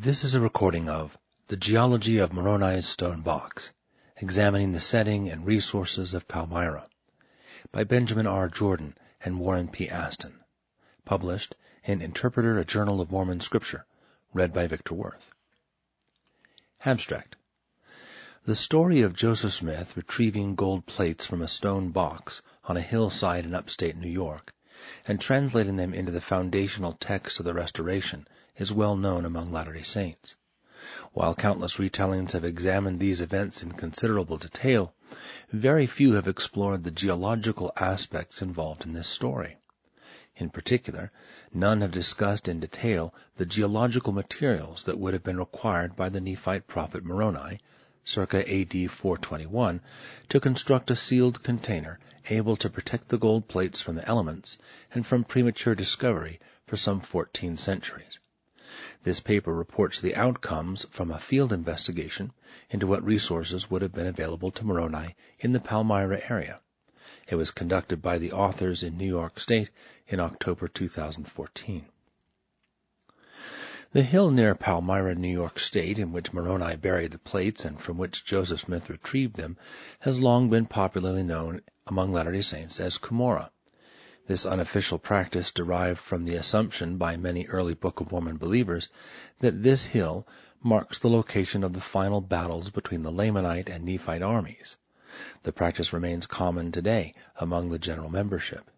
This is a recording of The Geology of Moroni's Stone Box, examining the setting and resources of Palmyra, by Benjamin R. Jordan and Warren P. Aston, published in Interpreter, a Journal of Mormon Scripture, read by Victor Worth. Abstract. The story of Joseph Smith retrieving gold plates from a stone box on a hillside in upstate New York and translating them into the foundational text of the Restoration is well known among Latter-day Saints. While countless retellings have examined these events in considerable detail, very few have explored the geological aspects involved in this story. In particular, none have discussed in detail the geological materials that would have been required by the Nephite prophet Moroni, circa AD 421, to construct a sealed container able to protect the gold plates from the elements and from premature discovery for some 14 centuries. This paper reports the outcomes from a field investigation into what resources would have been available to Moroni in the Palmyra area. It was conducted by the authors in New York State in October 2014. The hill near Palmyra, New York State, in which Moroni buried the plates and from which Joseph Smith retrieved them, has long been popularly known among Latter-day Saints as Cumorah. This unofficial practice derived from the assumption by many early Book of Mormon believers that this hill marks the location of the final battles between the Lamanite and Nephite armies. The practice remains common today among the general membership.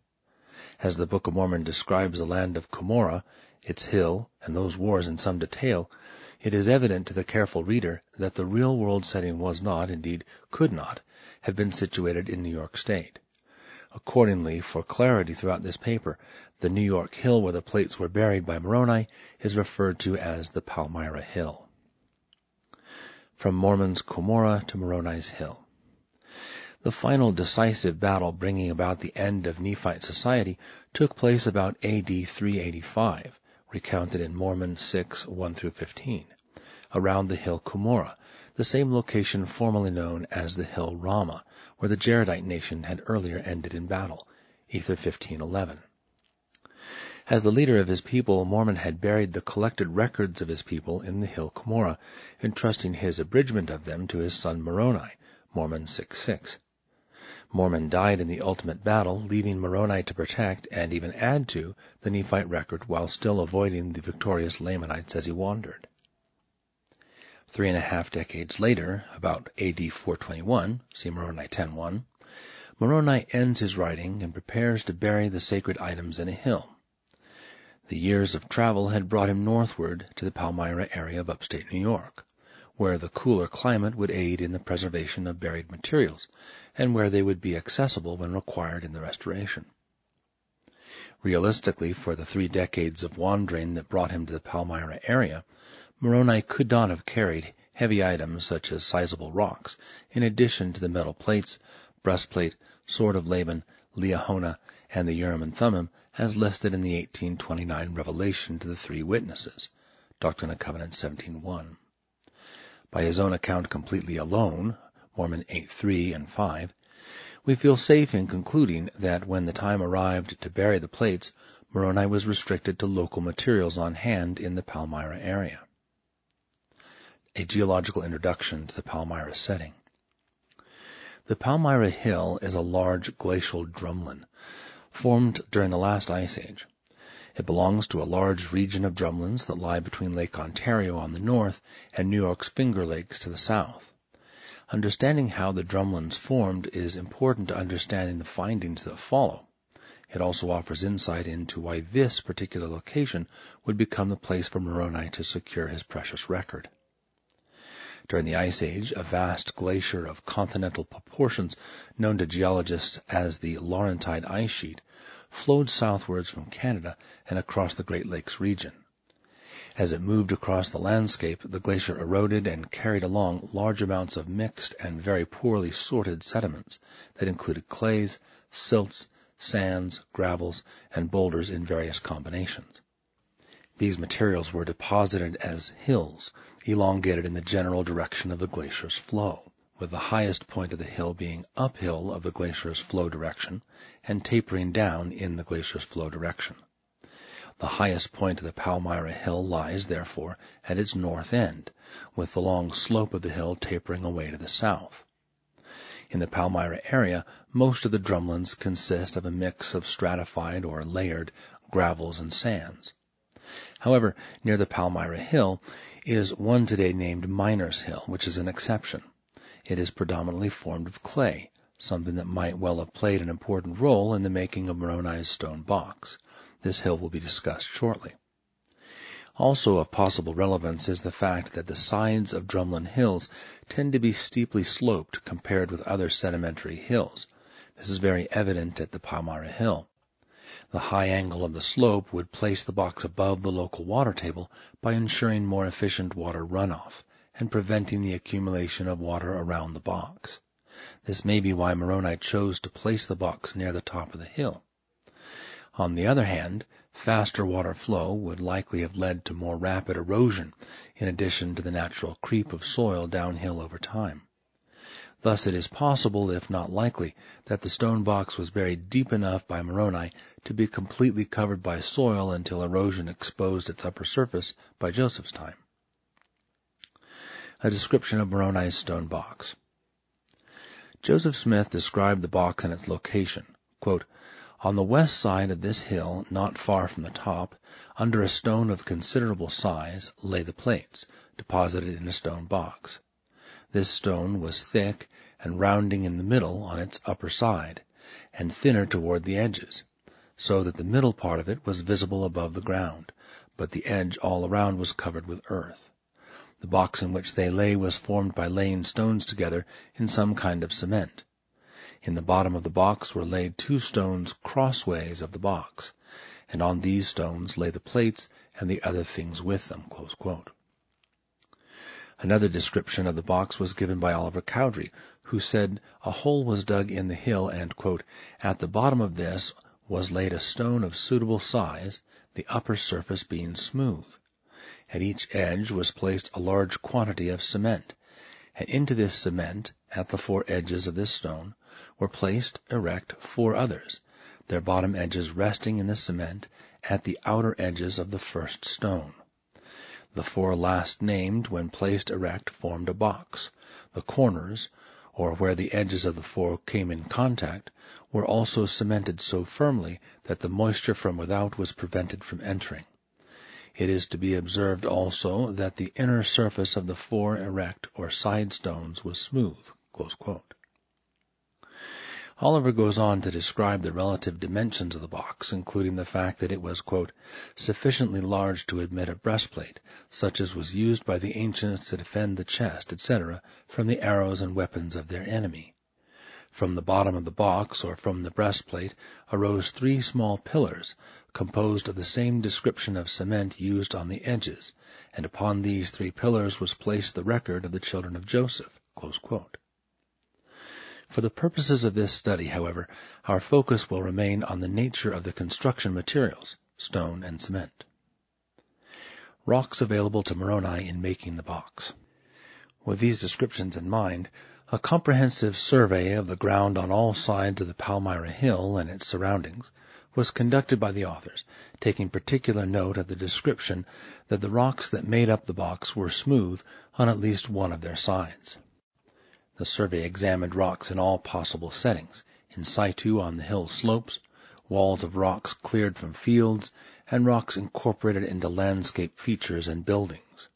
As the Book of Mormon describes the land of Cumorah, its hill, and those wars in some detail, it is evident to the careful reader that the real world setting was not, indeed could not, have been situated in New York State. Accordingly, for clarity throughout this paper, the New York hill where the plates were buried by Moroni is referred to as the Palmyra Hill. From Mormon's Cumorah to Moroni's Hill. The final decisive battle bringing about the end of Nephite society took place about AD 385, recounted in Mormon 6, 1 through 15, around the hill Cumorah, the same location formerly known as the hill Ramah, where the Jaredite nation had earlier ended in battle, Ether 1511. As the leader of his people, Mormon had buried the collected records of his people in the hill Cumorah, entrusting his abridgment of them to his son Moroni, Mormon 6.6. Mormon died in the ultimate battle, leaving Moroni to protect, and even add to, the Nephite record while still avoiding the victorious Lamanites as he wandered. Three and a half decades later, about AD 421, see Moroni 10.1, Moroni ends his writing and prepares to bury the sacred items in a hill. The years of travel had brought him northward to the Palmyra area of upstate New York, where the cooler climate would aid in the preservation of buried materials, and where they would be accessible when required in the restoration. Realistically, for the three decades of wandering that brought him to the Palmyra area, Moroni could not have carried heavy items such as sizable rocks, in addition to the metal plates, breastplate, sword of Laban, Liahona, and the Urim and Thummim, as listed in the 1829 revelation to the three witnesses, Doctrine and Covenants 17.1. By his own account completely alone, Mormon 8.3 and 5, we feel safe in concluding that when the time arrived to bury the plates, Moroni was restricted to local materials on hand in the Palmyra area. A geological introduction to the Palmyra setting. The Palmyra Hill is a large glacial drumlin formed during the last ice age. It belongs to a large region of drumlins that lie between Lake Ontario on the north and New York's Finger Lakes to the south. Understanding how the drumlins formed is important to understanding the findings that follow. It also offers insight into why this particular location would become the place for Moroni to secure his precious record. During the Ice Age, a vast glacier of continental proportions, known to geologists as the Laurentide Ice Sheet, flowed southwards from Canada and across the Great Lakes region. As it moved across the landscape, the glacier eroded and carried along large amounts of mixed and very poorly sorted sediments that included clays, silts, sands, gravels, and boulders in various combinations. These materials were deposited as hills, elongated in the general direction of the glacier's flow, with the highest point of the hill being uphill of the glacier's flow direction and tapering down in the glacier's flow direction. The highest point of the Palmyra Hill lies, therefore, at its north end, with the long slope of the hill tapering away to the south. In the Palmyra area, most of the drumlins consist of a mix of stratified or layered gravels and sands. However, near the Palmyra Hill is one today named Miner's Hill, which is an exception. It is predominantly formed of clay, something that might well have played an important role in the making of Moroni's stone box. This hill will be discussed shortly. Also of possible relevance is the fact that the sides of drumlin hills tend to be steeply sloped compared with other sedimentary hills. This is very evident at the Palmyra Hill. The high angle of the slope would place the box above the local water table by ensuring more efficient water runoff and preventing the accumulation of water around the box. This may be why Moroni chose to place the box near the top of the hill. On the other hand, faster water flow would likely have led to more rapid erosion in addition to the natural creep of soil downhill over time. Thus it is possible, if not likely, that the stone box was buried deep enough by Moroni to be completely covered by soil until erosion exposed its upper surface by Joseph's time. A description of Moroni's stone box. Joseph Smith described the box and its location. Quote, on the west side of this hill, not far from the top, under a stone of considerable size, lay the plates, deposited in a stone box. This stone was thick and rounding in the middle on its upper side, and thinner toward the edges, so that the middle part of it was visible above the ground, but the edge all around was covered with earth. The box in which they lay was formed by laying stones together in some kind of cement. In the bottom of the box were laid two stones crossways of the box, and on these stones lay the plates and the other things with them." Another description of the box was given by Oliver Cowdery, who said a hole was dug in the hill and "at the bottom of this was laid a stone of suitable size, the upper surface being smooth. At each edge was placed a large quantity of cement, and into this cement, at the four edges of this stone, were placed erect four others, their bottom edges resting in the cement at the outer edges of the first stone. The four last named, when placed erect, formed a box. The corners, or where the edges of the four came in contact, were also cemented so firmly that the moisture from without was prevented from entering. It is to be observed also that the inner surface of the four erect or side stones was smooth. Oliver goes on to describe the relative dimensions of the box, including the fact that it was, quote, sufficiently large to admit a breastplate, such as was used by the ancients to defend the chest, etc., from the arrows and weapons of their enemy. From the bottom of the box, or from the breastplate, arose three small pillars, composed of the same description of cement used on the edges, and upon these three pillars was placed the record of the children of Joseph. For the purposes of this study, however, our focus will remain on the nature of the construction materials, stone and cement. Rocks available to Moroni in making the box. With these descriptions in mind, a comprehensive survey of the ground on all sides of the Palmyra Hill and its surroundings was conducted by the authors, taking particular note of the description that the rocks that made up the box were smooth on at least one of their sides. The survey examined rocks in all possible settings, in situ on the hill slopes, walls of rocks cleared from fields, and rocks incorporated into landscape features and buildings.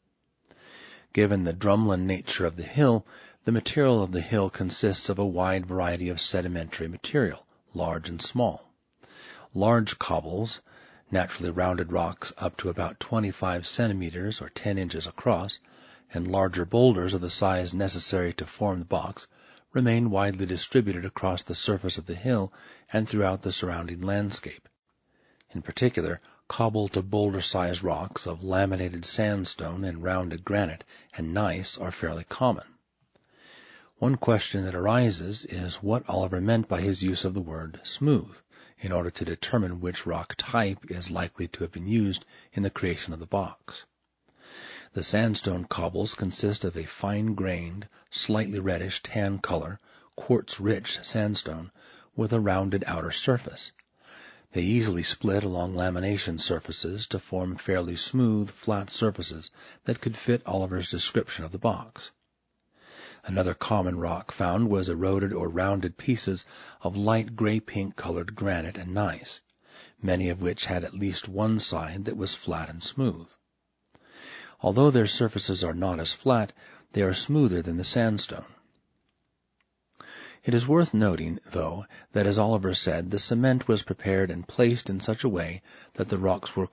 Given the drumlin nature of the hill, the material of the hill consists of a wide variety of sedimentary material, large and small. Large cobbles, naturally rounded rocks up to about 25 centimeters or 10 inches across, and larger boulders of the size necessary to form the box remain widely distributed across the surface of the hill and throughout the surrounding landscape. In particular, cobble to boulder sized rocks of laminated sandstone and rounded granite and gneiss are fairly common. One question that arises is what Oliver meant by his use of the word smooth in order to determine which rock type is likely to have been used in the creation of the box. The sandstone cobbles consist of a fine-grained, slightly reddish tan color, quartz-rich sandstone with a rounded outer surface. They easily split along lamination surfaces to form fairly smooth, flat surfaces that could fit Oliver's description of the box. Another common rock found was eroded or rounded pieces of light gray-pink colored granite and gneiss, many of which had at least one side that was flat and smooth. Although their surfaces are not as flat, they are smoother than the sandstone. It is worth noting, though, that as Oliver said, the cement was prepared and placed in such a way that the rocks were,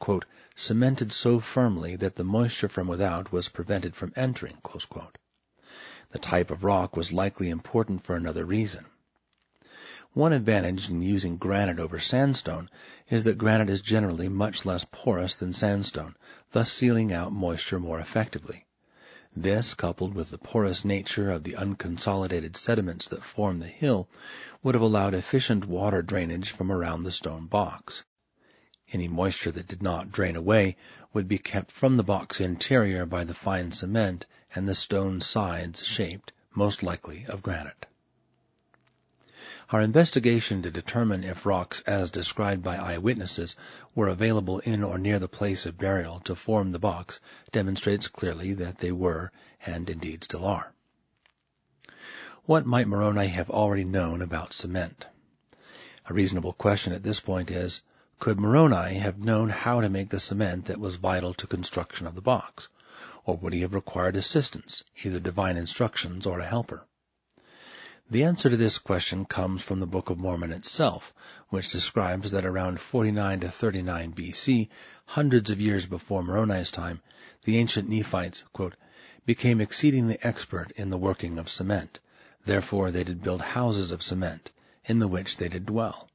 cemented so firmly that the moisture from without was prevented from entering, The type of rock was likely important for another reason. One advantage in using granite over sandstone is that granite is generally much less porous than sandstone, thus sealing out moisture more effectively. This, coupled with the porous nature of the unconsolidated sediments that form the hill, would have allowed efficient water drainage from around the stone box. Any moisture that did not drain away would be kept from the box interior by the fine cement and the stone sides shaped, most likely of granite. Our investigation to determine if rocks as described by eyewitnesses were available in or near the place of burial to form the box demonstrates clearly that they were, and indeed still are. What might Moroni have already known about cement? A reasonable question at this point is, could Moroni have known how to make the cement that was vital to construction of the box? Or would he have required assistance, either divine instructions or a helper? The answer to this question comes from the Book of Mormon itself, which describes that around 49 to 39 BC, hundreds of years before Moroni's time, the ancient Nephites, quote, became exceedingly expert in the working of cement. Therefore they did build houses of cement, in the which they did dwell.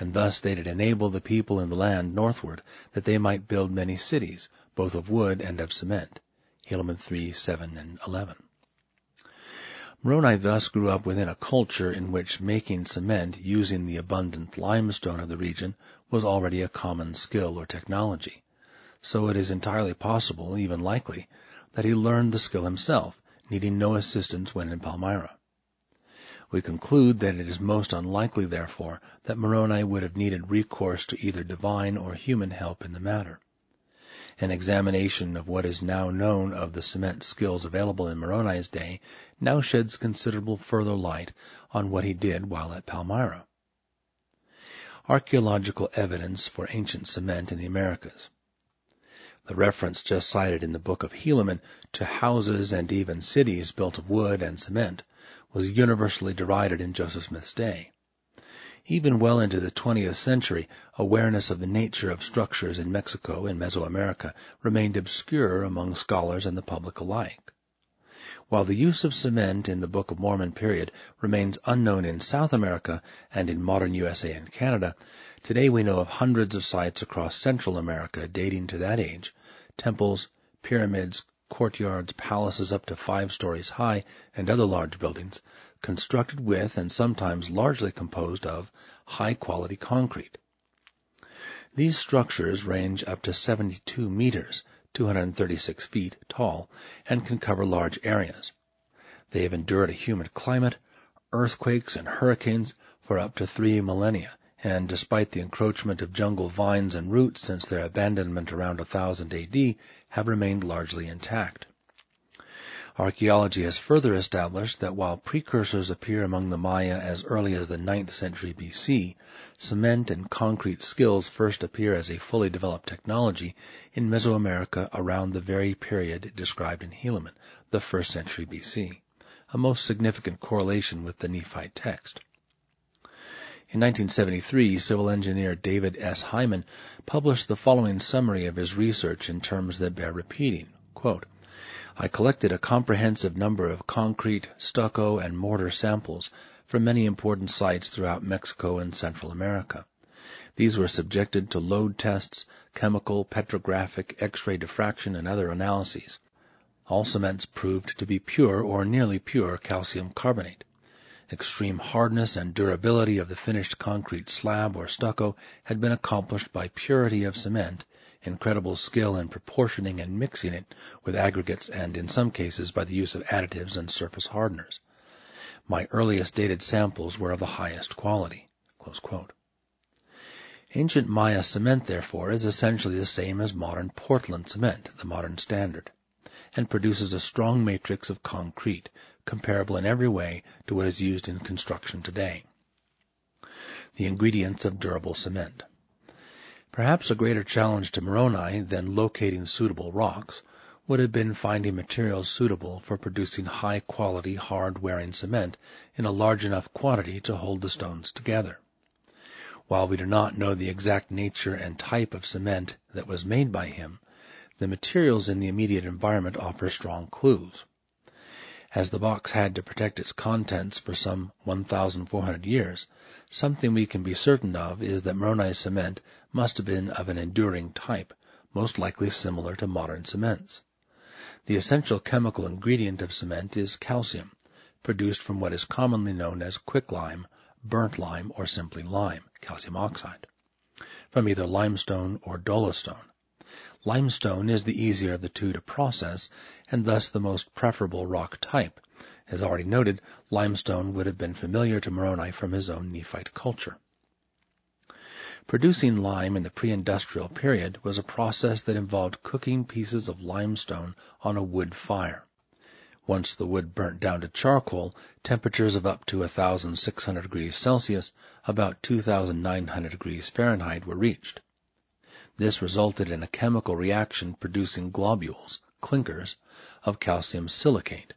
And thus they did enable the people in the land northward, that they might build many cities, both of wood and of cement. Helaman 3, 7, and 11. Moroni thus grew up within a culture in which making cement using the abundant limestone of the region was already a common skill or technology. So it is entirely possible, even likely, that he learned the skill himself, needing no assistance when in Palmyra. We conclude that it is most unlikely, therefore, that Moroni would have needed recourse to either divine or human help in the matter. An examination of what is now known of the cement skills available in Moroni's day now sheds considerable further light on what he did while at Palmyra. Archaeological evidence for ancient cement in the Americas. The reference just cited in the book of Helaman to houses and even cities built of wood and cement was universally derided in Joseph Smith's day. Even well into the 20th century, awareness of the nature of structures in Mexico and Mesoamerica remained obscure among scholars and the public alike. While the use of cement in the Book of Mormon period remains unknown in South America and in modern USA and Canada, today we know of hundreds of sites across Central America dating to that age, temples, pyramids, courtyards, palaces up to five stories high, and other large buildings, constructed with and sometimes largely composed of high-quality concrete. These structures range up to 72 meters, 236 feet, tall, and can cover large areas. They have endured a humid climate, earthquakes, and hurricanes for up to three millennia, and despite the encroachment of jungle vines and roots since their abandonment around 1000 AD, have remained largely intact. Archaeology has further established that while precursors appear among the Maya as early as the ninth century BC, cement and concrete skills first appear as a fully developed technology in Mesoamerica around the very period described in Helaman, the first century BC, a most significant correlation with the Nephite text. In 1973, civil engineer David S. Hyman published the following summary of his research in terms that bear repeating. Quote, I collected a comprehensive number of concrete, stucco, and mortar samples from many important sites throughout Mexico and Central America. These were subjected to load tests, chemical, petrographic, X-ray diffraction, and other analyses. All cements proved to be pure or nearly pure calcium carbonate. Extreme hardness and durability of the finished concrete slab or stucco had been accomplished by purity of cement incredible skill in proportioning and mixing it with aggregates and in some cases by the use of additives and surface hardeners. My earliest dated samples were of the highest quality. Ancient Maya cement, therefore, is essentially the same as modern Portland cement, the modern standard, and produces a strong matrix of concrete, comparable in every way to what is used in construction today. The ingredients of durable cement. Perhaps a greater challenge to Moroni than locating suitable rocks would have been finding materials suitable for producing high quality, hard wearing cement in a large enough quantity to hold the stones together. While we do not know the exact nature and type of cement that was made by him, the materials in the immediate environment offer strong clues. As the box had to protect its contents for some 1,400 years, something we can be certain of is that Moroni cement must have been of an enduring type, most likely similar to modern cements. The essential chemical ingredient of cement is calcium, produced from what is commonly known as quicklime, burnt lime, or simply lime, calcium oxide, from either limestone or dolostone. Limestone is the easier of the two to process, and thus the most preferable rock type. As already noted, limestone would have been familiar to Moroni from his own Nephite culture. Producing lime in the pre-industrial period was a process that involved cooking pieces of limestone on a wood fire. Once the wood burnt down to charcoal, temperatures of up to 1,600 degrees Celsius, about 2,900 degrees Fahrenheit, were reached. This resulted in a chemical reaction producing globules, clinkers, of calcium silicate.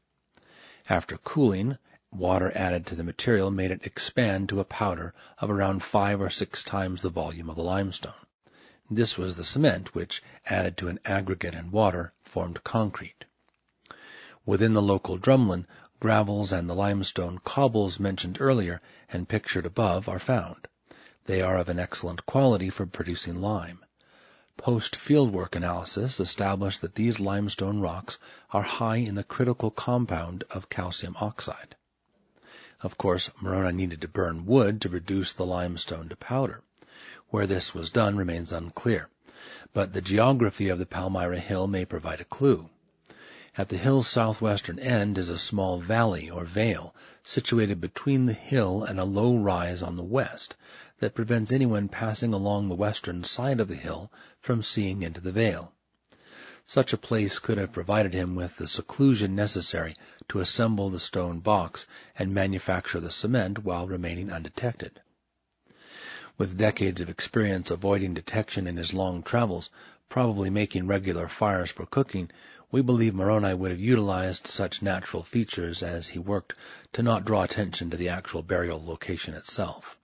After cooling, water added to the material made it expand to a powder of around five or six times the volume of the limestone. This was the cement which, added to an aggregate and water, formed concrete. Within the local drumlin, gravels and the limestone cobbles mentioned earlier and pictured above are found. They are of an excellent quality for producing lime. Post fieldwork analysis established that these limestone rocks are high in the critical compound of calcium oxide. Of course, Moroni needed to burn wood to reduce the limestone to powder. Where this was done remains unclear, but the geography of the Palmyra Hill may provide a clue. At the hill's southwestern end is a small valley or vale situated between the hill and a low rise on the west that prevents anyone passing along the western side of the hill from seeing into the vale. Such a place could have provided him with the seclusion necessary to assemble the stone box and manufacture the cement while remaining undetected. With decades of experience avoiding detection in his long travels, probably making regular fires for cooking, we believe Moroni would have utilized such natural features as he worked to not draw attention to the actual burial location itself.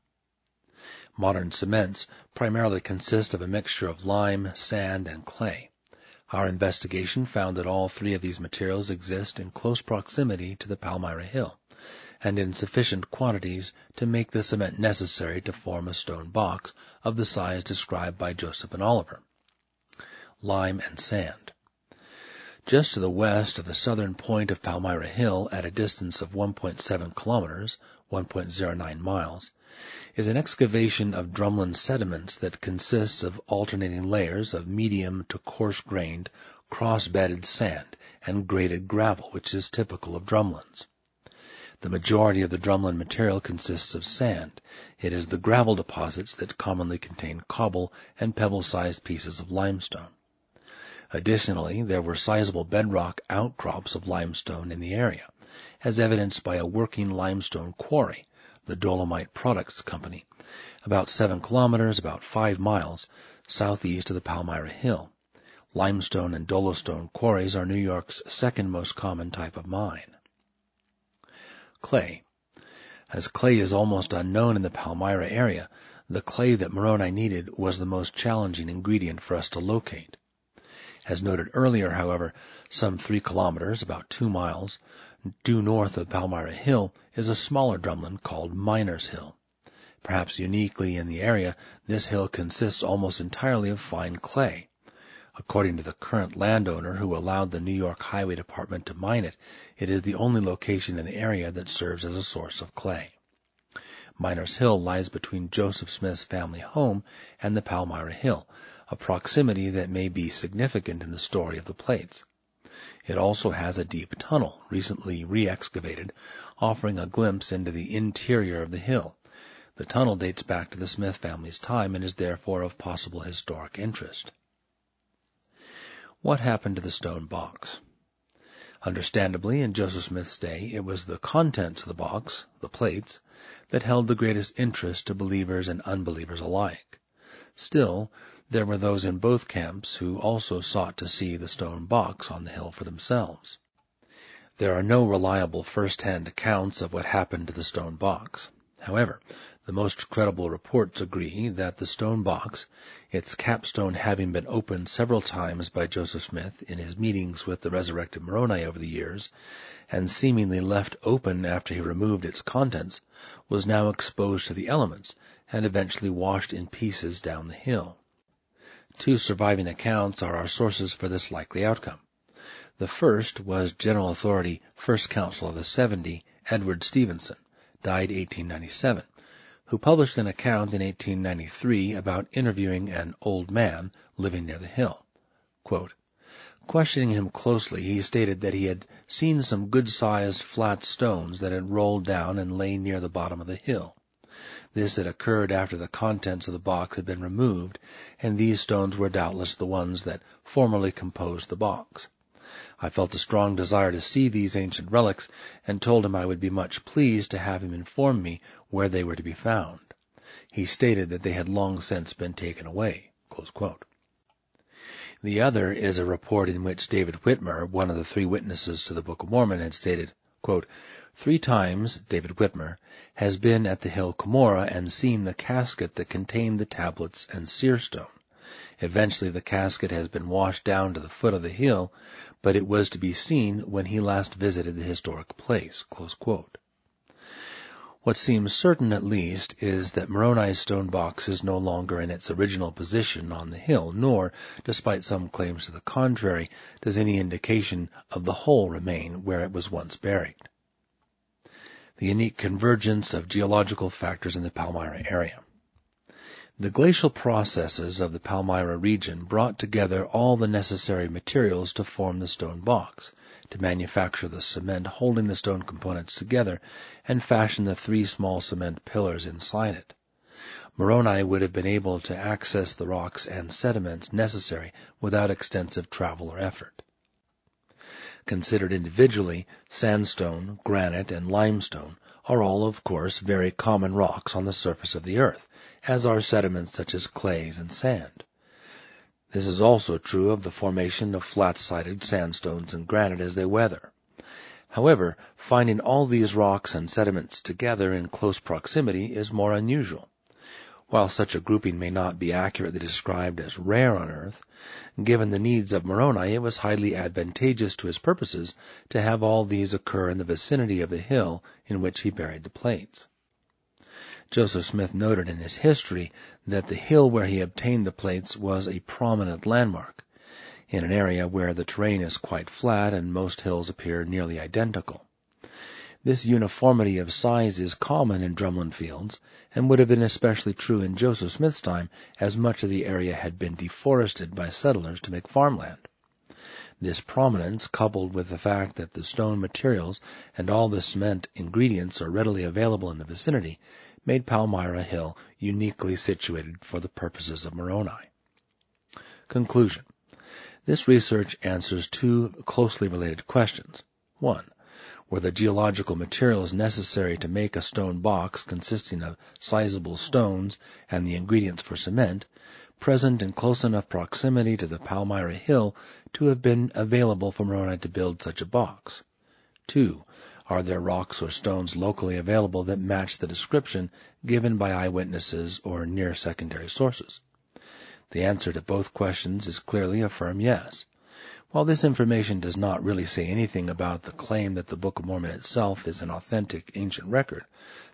Modern cements primarily consist of a mixture of lime, sand, and clay. Our investigation found that all three of these materials exist in close proximity to the Palmyra Hill, and in sufficient quantities to make the cement necessary to form a stone box of the size described by Joseph and Oliver. Lime and sand. Just to the west of the southern point of Palmyra Hill, at a distance of 1.7 kilometers (1.09 miles), is an excavation of drumlin sediments that consists of alternating layers of medium to coarse-grained, cross-bedded sand and graded gravel which is typical of drumlins. The majority of the drumlin material consists of sand. It is the gravel deposits that commonly contain cobble and pebble-sized pieces of limestone. Additionally, there were sizable bedrock outcrops of limestone in the area, as evidenced by a working limestone quarry the Dolomite Products Company, about 7 kilometers, about 5 miles, southeast of the Palmyra Hill. Limestone and dolostone quarries are New York's second most common type of mine. Clay. As clay is almost unknown in the Palmyra area, the clay that Moroni needed was the most challenging ingredient for us to locate. As noted earlier, however, some three kilometers, about two miles, Due north of Palmyra Hill is a smaller drumlin called Miner's Hill. Perhaps uniquely in the area, this hill consists almost entirely of fine clay. According to the current landowner who allowed the New York Highway Department to mine it, it is the only location in the area that serves as a source of clay. Miner's Hill lies between Joseph Smith's family home and the Palmyra Hill, a proximity that may be significant in the story of the plates. It also has a deep tunnel, recently re-excavated, offering a glimpse into the interior of the hill. The tunnel dates back to the Smith family's time and is therefore of possible historic interest. What happened to the stone box? Understandably, in Joseph Smith's day, it was the contents of the box, the plates, that held the greatest interest to believers and unbelievers alike. Still, there were those in both camps who also sought to see the stone box on the hill for themselves. There are no reliable first-hand accounts of what happened to the stone box. However, the most credible reports agree that the stone box, its capstone having been opened several times by Joseph Smith in his meetings with the resurrected Moroni over the years, and seemingly left open after he removed its contents, was now exposed to the elements and eventually washed in pieces down the hill. Two surviving accounts are our sources for this likely outcome. The first was General Authority First Council of the Seventy, Edward Stevenson, died 1897, who published an account in 1893 about interviewing an old man living near the hill. Quote, Questioning him closely, he stated that he had seen some good-sized flat stones that had rolled down and lay near the bottom of the hill. This had occurred after the contents of the box had been removed, and these stones were doubtless the ones that formerly composed the box. I felt a strong desire to see these ancient relics, and told him I would be much pleased to have him inform me where they were to be found. He stated that they had long since been taken away. The other is a report in which David Whitmer, one of the three witnesses to the Book of Mormon, had stated, quote, Three times David Whitmer has been at the hill Cumorah and seen the casket that contained the tablets and seer stone. Eventually the casket has been washed down to the foot of the hill, but it was to be seen when he last visited the historic place. What seems certain at least is that Moroni's stone box is no longer in its original position on the hill, nor, despite some claims to the contrary, does any indication of the whole remain where it was once buried the unique convergence of geological factors in the Palmyra area. The glacial processes of the Palmyra region brought together all the necessary materials to form the stone box, to manufacture the cement holding the stone components together, and fashion the three small cement pillars inside it. Moroni would have been able to access the rocks and sediments necessary without extensive travel or effort. Considered individually, sandstone, granite, and limestone are all, of course, very common rocks on the surface of the earth, as are sediments such as clays and sand. This is also true of the formation of flat-sided sandstones and granite as they weather. However, finding all these rocks and sediments together in close proximity is more unusual. While such a grouping may not be accurately described as rare on earth, given the needs of Moroni it was highly advantageous to his purposes to have all these occur in the vicinity of the hill in which he buried the plates. Joseph Smith noted in his history that the hill where he obtained the plates was a prominent landmark, in an area where the terrain is quite flat and most hills appear nearly identical. This uniformity of size is common in drumlin fields, and would have been especially true in Joseph Smith's time, as much of the area had been deforested by settlers to make farmland. This prominence, coupled with the fact that the stone materials and all the cement ingredients are readily available in the vicinity, made Palmyra Hill uniquely situated for the purposes of Moroni. Conclusion. This research answers two closely related questions. One, were the geological materials necessary to make a stone box consisting of sizable stones and the ingredients for cement, present in close enough proximity to the Palmyra Hill to have been available for Moroni to build such a box. 2. Are there rocks or stones locally available that match the description given by eyewitnesses or near secondary sources? The answer to both questions is clearly a firm yes. While this information does not really say anything about the claim that the Book of Mormon itself is an authentic ancient record,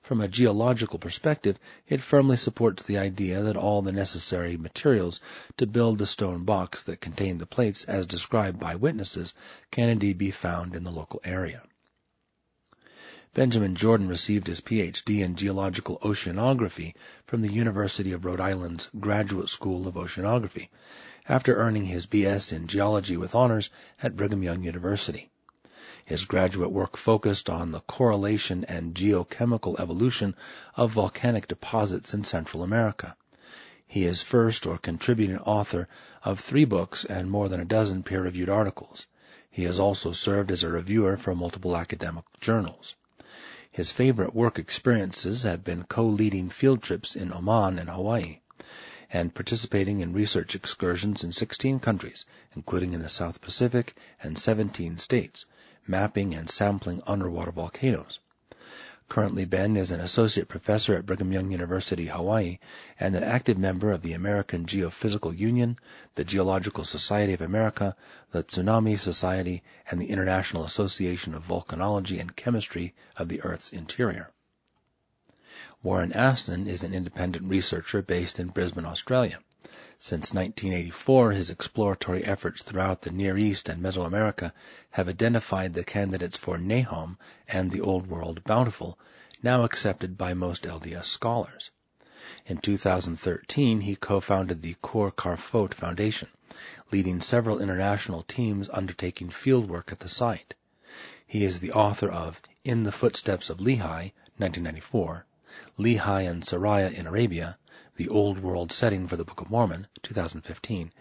from a geological perspective it firmly supports the idea that all the necessary materials to build the stone box that contained the plates as described by witnesses can indeed be found in the local area. Benjamin Jordan received his Ph.D. in geological oceanography from the University of Rhode Island's Graduate School of Oceanography, after earning his B.S. in geology with honors at Brigham Young University. His graduate work focused on the correlation and geochemical evolution of volcanic deposits in Central America. He is first or contributing author of three books and more than a dozen peer-reviewed articles. He has also served as a reviewer for multiple academic journals. His favorite work experiences have been co-leading field trips in Oman and Hawaii, and participating in research excursions in 16 countries, including in the South Pacific and 17 states, mapping and sampling underwater volcanoes. Currently, Ben is an associate professor at Brigham Young University, Hawaii, and an active member of the American Geophysical Union, the Geological Society of America, the Tsunami Society, and the International Association of Volcanology and Chemistry of the Earth's Interior. Warren Aston is an independent researcher based in Brisbane, Australia. Since 1984, his exploratory efforts throughout the Near East and Mesoamerica have identified the candidates for Nahom and the Old World Bountiful, now accepted by most LDS scholars. In 2013, he co-founded the Khor Kharfot Foundation, leading several international teams undertaking fieldwork at the site. He is the author of In the Footsteps of Lehi, 1994, Lehi and Sariah in Arabia, the Old World Setting for the Book of Mormon, 2015,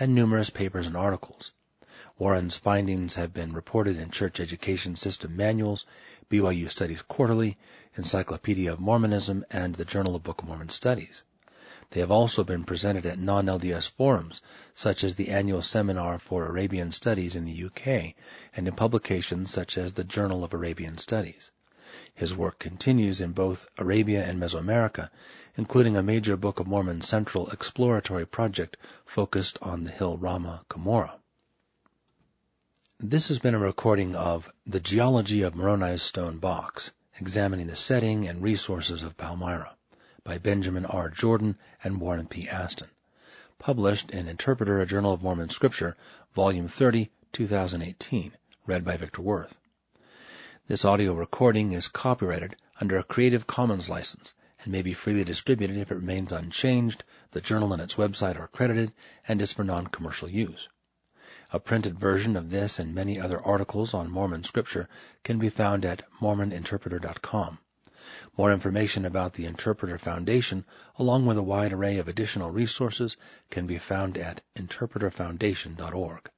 and numerous papers and articles. Warren's findings have been reported in Church Education System manuals, BYU Studies Quarterly, Encyclopedia of Mormonism, and the Journal of Book of Mormon Studies. They have also been presented at non-LDS forums, such as the annual Seminar for Arabian Studies in the UK, and in publications such as the Journal of Arabian Studies. His work continues in both Arabia and Mesoamerica, including a major Book of Mormon central exploratory project focused on the hill Ramah Cumorah. This has been a recording of The Geology of Moroni's Stone Box, examining the setting and resources of Palmyra by Benjamin R. Jordan and Warren P. Aston, published in Interpreter, a Journal of Mormon Scripture, Volume 30, 2018, read by Victor Worth. This audio recording is copyrighted under a Creative Commons license and may be freely distributed if it remains unchanged, the journal and its website are credited, and is for non-commercial use. A printed version of this and many other articles on Mormon scripture can be found at mormoninterpreter.com. More information about the Interpreter Foundation, along with a wide array of additional resources, can be found at interpreterfoundation.org.